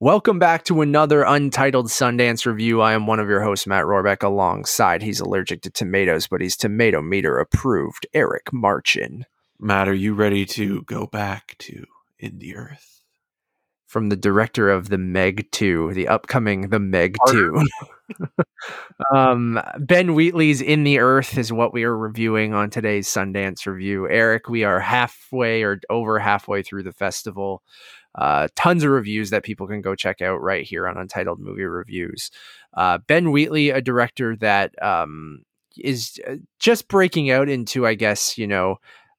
Welcome back to another Untitled Sundance review. I am one of your hosts, Matt Rohrbeck, alongside he's allergic to tomatoes, but he's tomato meter approved, Eric Marchin. Matt, are you ready to go back to In the Earth? From the director of The Meg 2, the upcoming The Meg 2. um, ben Wheatley's In the Earth is what we are reviewing on today's Sundance review. Eric, we are halfway or over halfway through the festival. Uh, tons of reviews that people can go check out right here on Untitled Movie Reviews. Uh, ben Wheatley, a director that um, is uh, just breaking out into, I guess, you know,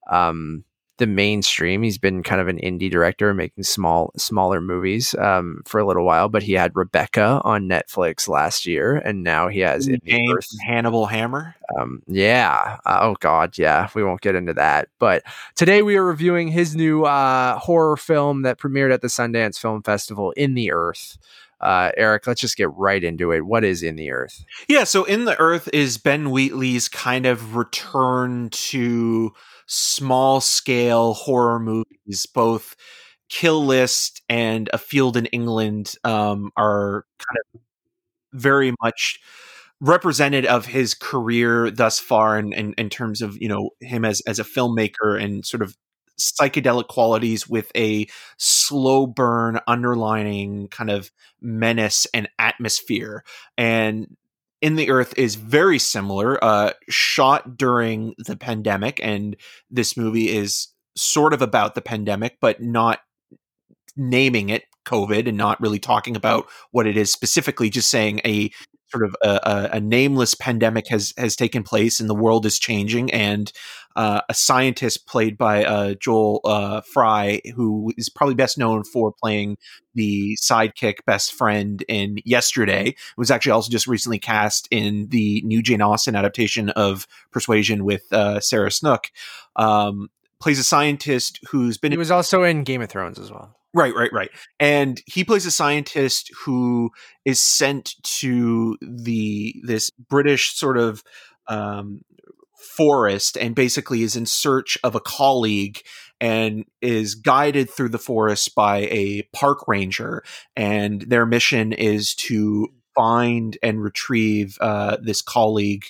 um, the mainstream. He's been kind of an indie director, making small, smaller movies um, for a little while. But he had Rebecca on Netflix last year, and now he has James Hannibal Hammer. Um, yeah. Uh, oh God. Yeah. We won't get into that. But today we are reviewing his new uh, horror film that premiered at the Sundance Film Festival, In the Earth. Uh, Eric, let's just get right into it. What is In the Earth? Yeah. So In the Earth is Ben Wheatley's kind of return to small scale horror movies, both Kill List and A Field in England um, are kind of very much represented of his career thus far in, in, in terms of you know him as as a filmmaker and sort of psychedelic qualities with a slow burn underlining kind of menace and atmosphere. And in the earth is very similar uh shot during the pandemic and this movie is sort of about the pandemic but not naming it covid and not really talking about what it is specifically just saying a sort of a, a, nameless pandemic has has taken place and the world is changing and uh, a scientist played by uh, Joel uh, Fry, who is probably best known for playing the sidekick best friend in Yesterday, was actually also just recently cast in the new Jane Austen adaptation of Persuasion with uh, Sarah Snook. Um, plays a scientist who's been. He was also in Game of Thrones as well. Right, right, right. And he plays a scientist who is sent to the this British sort of um, forest and basically is in search of a colleague and is guided through the forest by a park ranger and their mission is to find and retrieve uh, this colleague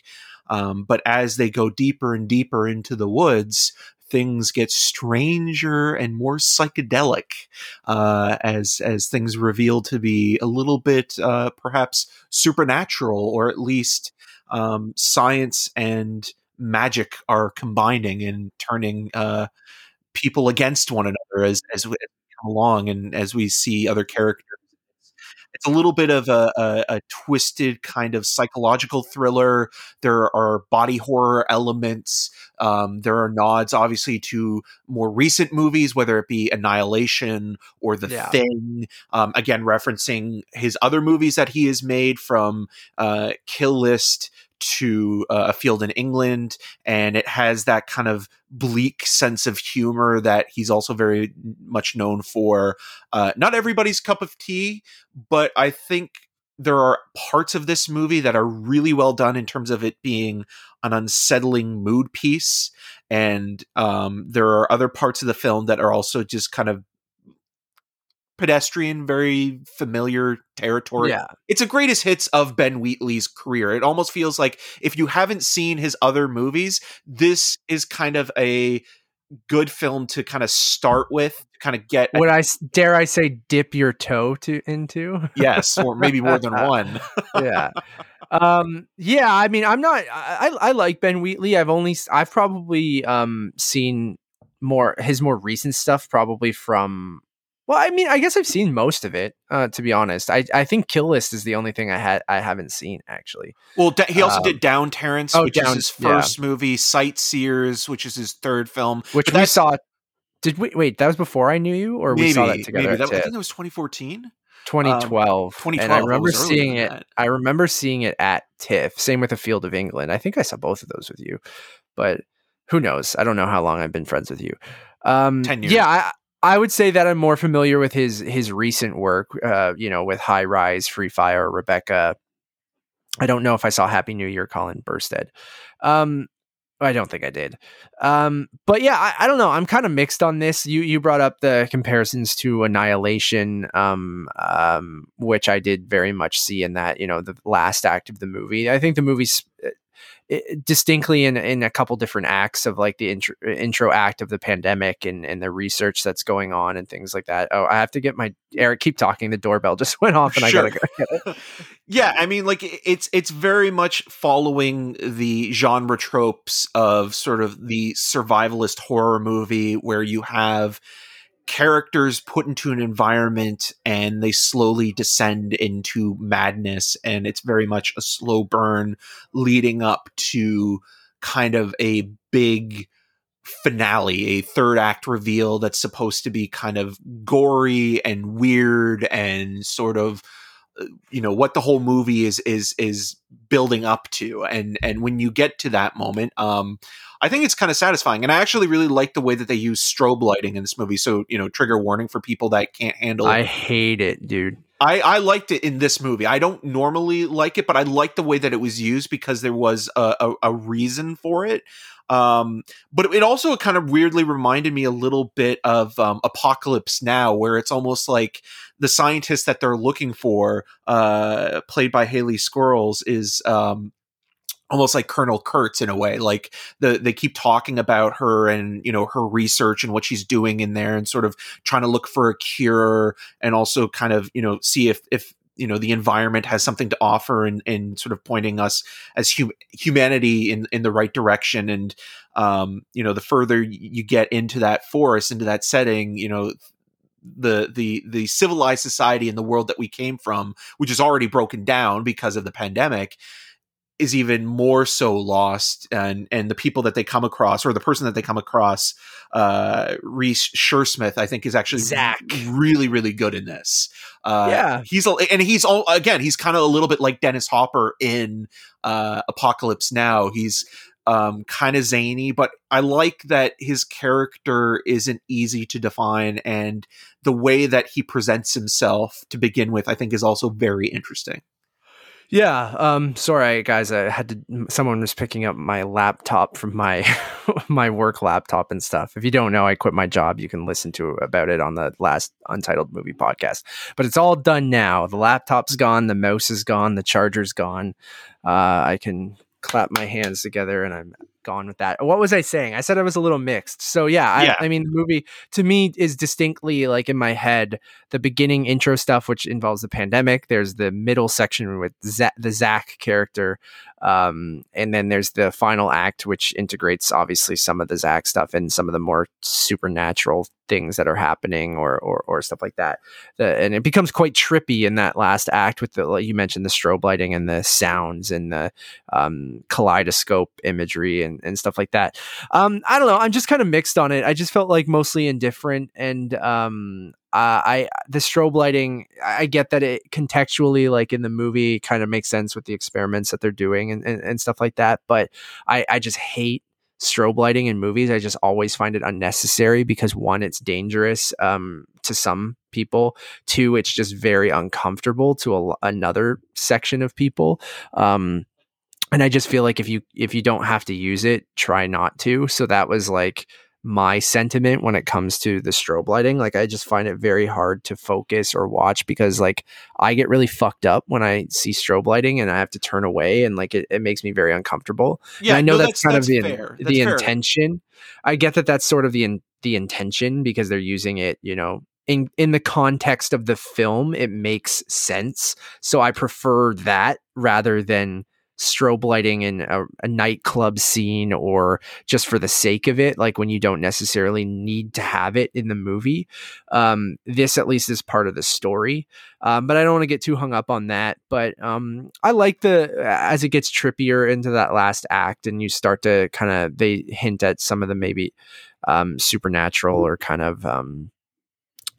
um, but as they go deeper and deeper into the woods things get stranger and more psychedelic uh, as as things reveal to be a little bit uh, perhaps supernatural or at least um, science and magic are combining and turning uh, people against one another as as we come along and as we see other characters it's a little bit of a, a, a, twisted kind of psychological thriller. There are body horror elements. Um, there are nods, obviously, to more recent movies, whether it be Annihilation or The yeah. Thing. Um, again, referencing his other movies that he has made from uh, Kill List to uh, a field in England, and it has that kind of bleak sense of humor that he's also very much known for. Uh, not everybody's cup of tea, but I think there are parts of this movie that are really well done in terms of it being an unsettling mood piece and um, there are other parts of the film that are also just kind of pedestrian, very familiar territory. Yeah. It's a greatest hits of Ben Wheatley's career. It almost feels like if you haven't seen his other movies, this is kind of a good film to kind of start with, kind of get Would I dare I say dip your toe to into? yes, or maybe more than one. yeah. Um yeah, I mean, I'm not I I like Ben Wheatley. I've only I've probably um seen more his more recent stuff probably from well, I mean, I guess I've seen most of it. Uh, to be honest, I I think Kill List is the only thing I had I haven't seen actually. Well, da- he also um, did Down Terrace, oh, which Down, is his first yeah. movie. Sightseers, which is his third film, which we saw. Did we wait? That was before I knew you, or maybe, we saw that together. That, I think that was 2014. 2012. Um, 2012. And I remember seeing it. That. I remember seeing it at TIFF. Same with the Field of England. I think I saw both of those with you, but who knows? I don't know how long I've been friends with you. Um, Ten years. Yeah, I, I would say that I'm more familiar with his his recent work, uh, you know, with High Rise, Free Fire, Rebecca. I don't know if I saw Happy New Year, Colin Burstead. Um, I don't think I did. Um, but yeah, I, I don't know. I'm kind of mixed on this. You you brought up the comparisons to Annihilation, um, um, which I did very much see in that. You know, the last act of the movie. I think the movie's uh, distinctly in in a couple different acts of like the intro, intro act of the pandemic and and the research that's going on and things like that. Oh, I have to get my Eric. Keep talking. The doorbell just went off, and sure. I gotta go. yeah, I mean, like it's it's very much following the genre tropes of sort of the survivalist horror movie where you have characters put into an environment and they slowly descend into madness and it's very much a slow burn leading up to kind of a big finale a third act reveal that's supposed to be kind of gory and weird and sort of you know what the whole movie is is is building up to and and when you get to that moment um I think it's kind of satisfying. And I actually really like the way that they use strobe lighting in this movie. So, you know, trigger warning for people that can't handle I hate it, dude. I, I liked it in this movie. I don't normally like it, but I like the way that it was used because there was a, a, a reason for it. Um, but it also kind of weirdly reminded me a little bit of um, Apocalypse Now, where it's almost like the scientist that they're looking for, uh, played by Hayley Squires, is um, almost like Colonel Kurtz in a way. Like the they keep talking about her and you know her research and what she's doing in there and sort of trying to look for a cure and also kind of you know see if if you know the environment has something to offer and and sort of pointing us as hum- humanity in in the right direction. And um you know the further you get into that forest into that setting you know the the the civilized society in the world that we came from which is already broken down because of the pandemic is even more so lost and and the people that they come across or the person that they come across uh Reece Shearsmith I think is actually Zach really really good in this. Uh yeah. he's and he's all again he's kind of a little bit like Dennis Hopper in uh Apocalypse Now. He's um kind of zany but I like that his character isn't easy to define and the way that he presents himself to begin with I think is also very interesting yeah. Um, sorry, guys. I had to. Someone was picking up my laptop from my my work laptop and stuff. If you don't know, I quit my job. You can listen to about it on the last Untitled Movie podcast. But it's all done now. The laptop's gone. The mouse is gone. The charger's gone. Uh, I can clap my hands together and I'm gone with that. What was I saying? I said I was a little mixed. So yeah, yeah. I, I, mean, the movie to me is distinctly like in my head the beginning intro stuff, which involves the pandemic. There's the middle section with Z- the Zach character, um, and then there's the final act, which integrates obviously some of the Zach stuff and some of the more supernatural things that are happening or or, or stuff like that. The, and it becomes quite trippy in that last act with the like you mentioned the strobe lighting and the sounds and the um, kaleidoscope imagery and, and stuff like that. Um, I don't know. I'm just kind of mixed on it. I just felt like mostly indifferent and um, I the strobe lighting. I get that it contextually, like in the movie, kind of makes sense with the experiments that they're doing and, and, and stuff like that. But I, I just hate strobe lighting in movies. I just always find it unnecessary because one, it's dangerous um, to some people. Two, it's just very uncomfortable to a, another section of people. Um, and I just feel like if you if you don't have to use it, try not to. So that was like my sentiment when it comes to the strobe lighting. Like I just find it very hard to focus or watch because like I get really fucked up when I see strobe lighting and I have to turn away and like it, it makes me very uncomfortable. Yeah, and I know no, that's, that's, kind that's of the, fair. the intention. I get that that's sort of the in, the intention because they're using it, you know, in in the context of the film, it makes sense. So I prefer that rather than strobe lighting in a, a, nightclub scene or just for the sake of it, like when you don't necessarily need to have it in the movie. Um, this at least is part of the story. Um, but I don't want to get too hung up on that. But um, I like the as it gets trippier into that last act and you start to kind of they hint at some of the maybe um, supernatural or kind of um,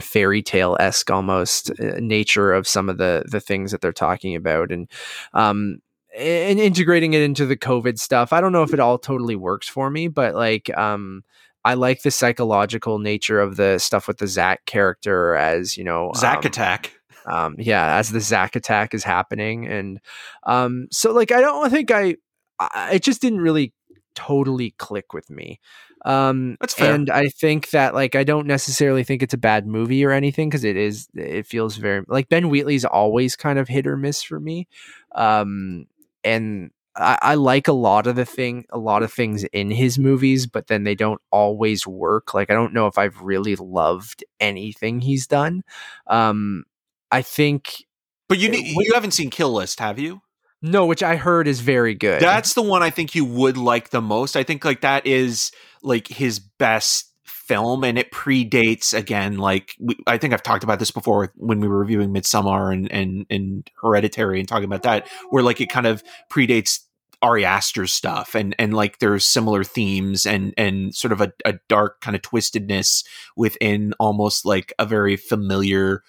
fairy tale esque almost uh, nature of some of the the things that they're talking about, and um, and integrating it into the COVID stuff. I don't know if it all totally works for me, but like, um, I like the psychological nature of the stuff with the Zach character as you know, Zach um, attack. Um, yeah, as the Zach attack is happening, and um, so like I don't think I, I, it just didn't really totally click with me. Um, That's fair. And I think that like I don't necessarily think it's a bad movie or anything because it is. It feels very like Ben Wheatley's always kind of hit or miss for me. Um, and I, I like a lot of the thing, a lot of things in his movies, but then they don't always work. Like I don't know if I've really loved anything he's done. Um, I think But you need, you haven't seen Kill List, have you? no, which I heard is very good. That's the one I think you would like the most. I think like that is like his best film and it predates again like we, I think I've talked about this before when we were reviewing Midsommar and and and Hereditary and talking about that where like it kind of predates Ari Aster's stuff and and like there's similar themes and and sort of a, a dark kind of twistedness within almost like a very familiar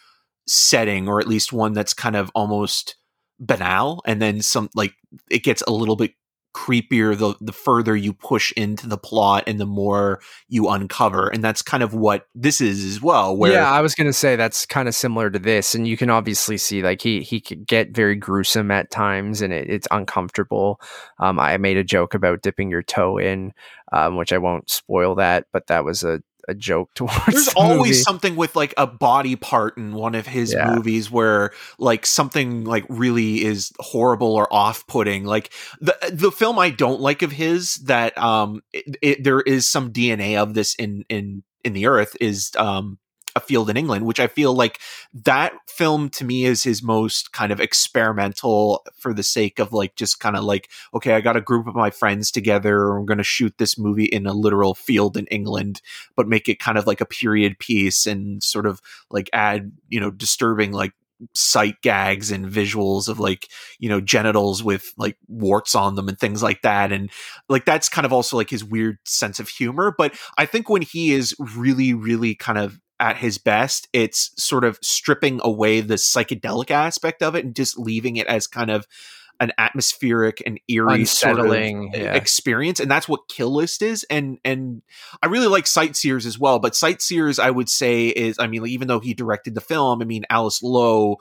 setting or at least one that's kind of almost banal and then some like it gets a little bit creepier the the further you push into the plot and the more you uncover and that's kind of what this is as well where yeah, I was gonna say that's kind of similar to this, and you can obviously see like he he could get very gruesome at times, and it, it's uncomfortable. Um, I made a joke about dipping your toe in, um, which I won't spoil that, but that was a, a joke towards. there's the always movie. something with like a body part in one of his Yeah. movies where like something like really is horrible or off-putting like the the film i don't like of his that um it, it, there is some dna of this in in in the earth is um a field in england which i feel like that film to me is his most kind of experimental for the sake of like just kind of like okay i got a group of my friends together i'm going to shoot this movie in a literal field in england but make it kind of like a period piece and sort of like add you know disturbing like sight gags and visuals of like you know genitals with like warts on them and things like that. And like that's kind of also like his weird sense of humor. But i think when he is really really kind of at his best it's sort of stripping away the psychedelic aspect of it and just leaving it as kind of an atmospheric and eerie sort of yeah. experience and that's what kill list is and and i really like sightseers as well but sightseers i would say is i mean even though he directed the film i mean alice lowe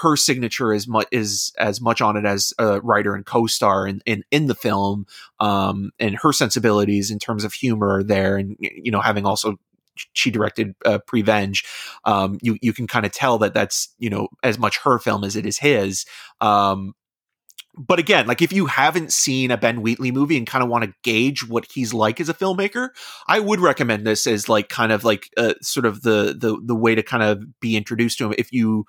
her signature is much is as much on it as a writer and co-star in, in in the film um and her sensibilities in terms of humor are there and you know having also she directed uh, Prevenge. Um, you you can kind of tell that that's you know as much her film as it is his. Um, but again, like if you haven't seen a Ben Wheatley movie and kind of want to gauge what he's like as a filmmaker, I would recommend this as like kind of like uh, sort of the the the way to kind of be introduced to him if you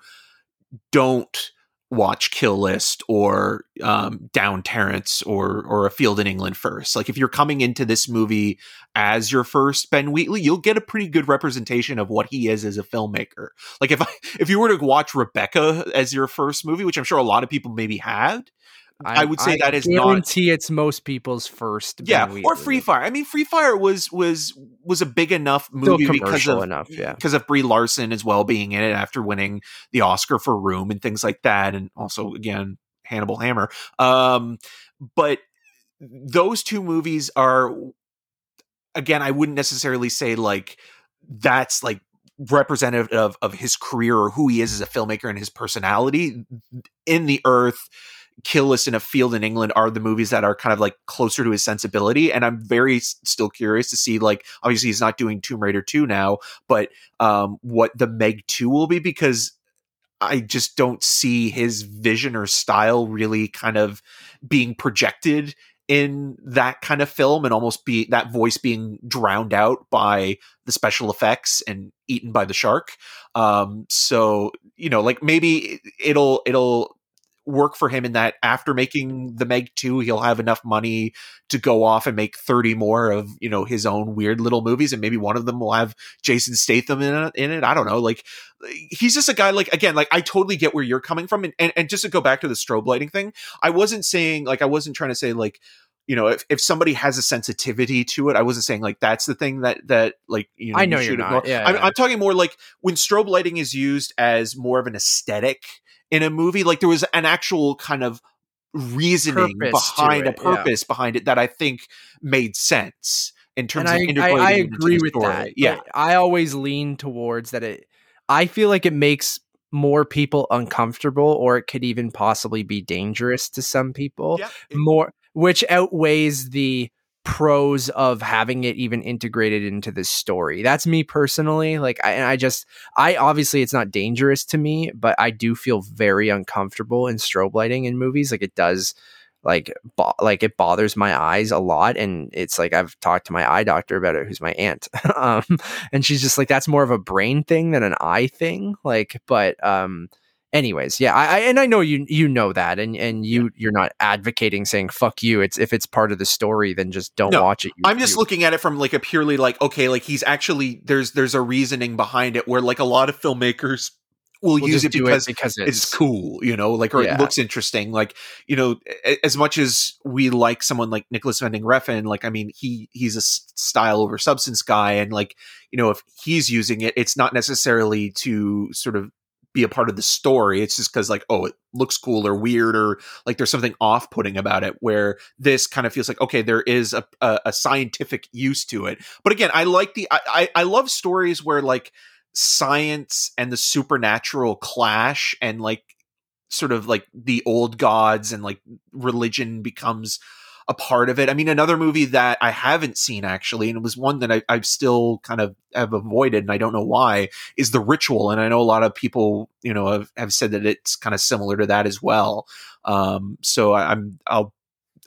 don't watch Kill List or um, Down Terrace or or A Field in England first. Like if you're coming into this movie as your first Ben Wheatley, you'll get a pretty good representation of what he is as a filmmaker. Like if I, if you were to watch Rebecca as your first movie, which I'm sure a lot of people maybe had, I would say that is not- guarantee it's most people's first. yeah, or Free. Fire. I mean, Free Fire was was was a big enough movie because of enough, yeah. because of Brie Larson as well being in it after winning the Oscar for Room and things like that, and also again Hannibal Hammer. Um, but those two movies are again, I wouldn't necessarily say like that's like representative of, of his career or who he is as a filmmaker and his personality. In the Earth, Kill List in a Field in England are the movies that are kind of like closer to his sensibility. And I'm very s- still curious to see like obviously he's not doing Tomb Raider 2 now, but um what the Meg 2 will be because I just don't see his vision or style really kind of being projected in that kind of film and almost be that voice being drowned out by the special effects and eaten by the shark. Um, so you know, like maybe it'll it'll work for him in that after making the Meg 2, he'll have enough money to go off and make 30 more of, you know, his own weird little movies. And maybe one of them will have Jason Statham in it. In it. I don't know. Like, he's just a guy, like, again, like, I totally get where you're coming from. And, and, and just to go back to the strobe lighting thing, I wasn't saying, like, I wasn't trying to say, like, you know, if, if somebody has a sensitivity to it, I wasn't saying like that's the thing that that like you know. I know you you're not. Yeah, I'm, yeah. I'm talking more like when strobe lighting is used as more of an aesthetic in a movie. Like there was an actual kind of reasoning Purpose behind a it, yeah. purpose behind it that I think made sense in terms and of I, I, I agree with story. that. Yeah, I always lean towards that. It, I feel like it makes more people uncomfortable, or it could even possibly be dangerous to some people. yeah. It- More, which outweighs the pros of having it even integrated into the story. That's me personally. Like, I, I just, I obviously it's not dangerous to me, but I do feel very uncomfortable in strobe lighting in movies. Like, it does like bo- like it bothers my eyes a lot and it's like I've talked to my eye doctor about it who's my aunt um and she's just like that's more of a brain thing than an eye thing like but um anyways yeah I, I and I know you you know that and and you you're not advocating saying fuck you it's if it's part of the story then just don't No, watch it You- I'm just you- looking at it from like a purely like okay, like he's actually there's there's a reasoning behind it where like a lot of filmmakers will we'll use it because it because it's, it's, cool, you know, like or Yeah. it looks interesting. Like you know, as much as we like someone like Nicolas Winding Refn, like I mean, he he's a style over substance guy, and like you know, if he's using it, it's not necessarily to sort of be a part of the story. It's just because like oh, it looks cool or weird or like there's something off putting about it. Where this kind of feels like okay, there is a, a a scientific use to it. But again, I like the I I, I love stories where like science and the supernatural clash and like sort of like the old gods and like religion becomes a part of it. I mean, another movie that I haven't seen actually, and it was one that I, I've still kind of have avoided, and I don't know why, is The Ritual. And I know a lot of people, you know, have, have said that it's kind of similar to that as well. Um, so I, I'm I'll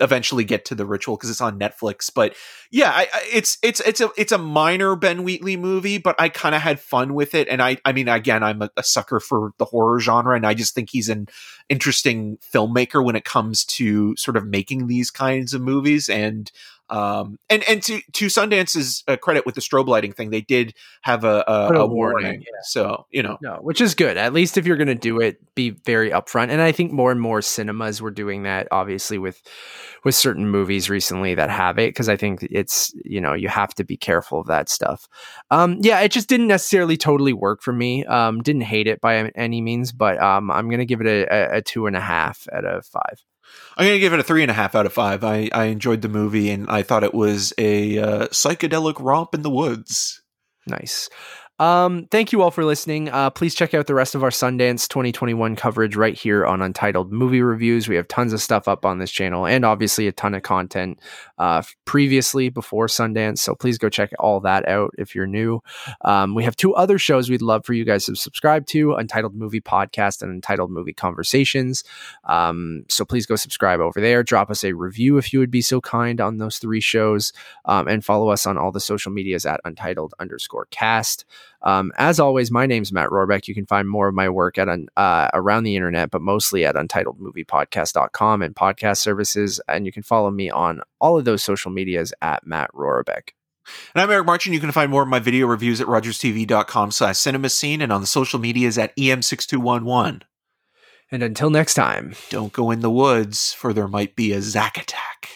eventually get to The Ritual because it's on Netflix. But yeah, I, I, it's it's it's a it's a minor Ben Wheatley movie, but I kind of had fun with it. And I I mean, again, I'm a, a sucker for the horror genre, and I just think he's an interesting filmmaker when it comes to sort of making these kinds of movies. And um and and to to Sundance's uh, credit with the strobe lighting thing, they did have a a, a warning, warning. yeah. So you know, No, which is good. At least if you're going to do it, be very upfront. And I think more and more cinemas were doing that, obviously with with certain movies recently that have it, because I think it's you know you have to be careful of that stuff. Um, yeah, it just didn't necessarily totally work for me. Um, didn't hate it by any means, but um, I'm going to give it a, a, a two and a half out of five. I'm gonna give it a three and a half out of five. I I enjoyed the movie, and I thought it was a uh, psychedelic romp in the woods. Nice. Um, thank you all for listening. Uh, please check out the rest of our Sundance 2021 coverage right here on Untitled Movie Reviews. We have tons of stuff up on this channel and obviously a ton of content uh, previously before Sundance. So please go check all that out if you're new. Um, we have two other shows we'd love for you guys to subscribe to Untitled Movie Podcast and Untitled Movie Conversations. Um, so please go subscribe over there. Drop us a review if you would be so kind on those three shows um, and follow us on all the social medias at untitled underscore cast. Um, as always, my name's Matt Rohrbeck. You can find more of my work at uh, around the internet, but mostly at untitledmoviepodcast.com and podcast services. And you can follow me on all of those social medias at Matt Rohrbeck. And I'm Eric Marchin. You can find more of my video reviews at rogerstv.com slash cinema scene and on the social medias at E EM6211. And until next time. Don't go in the woods, for there might be a Zach attack.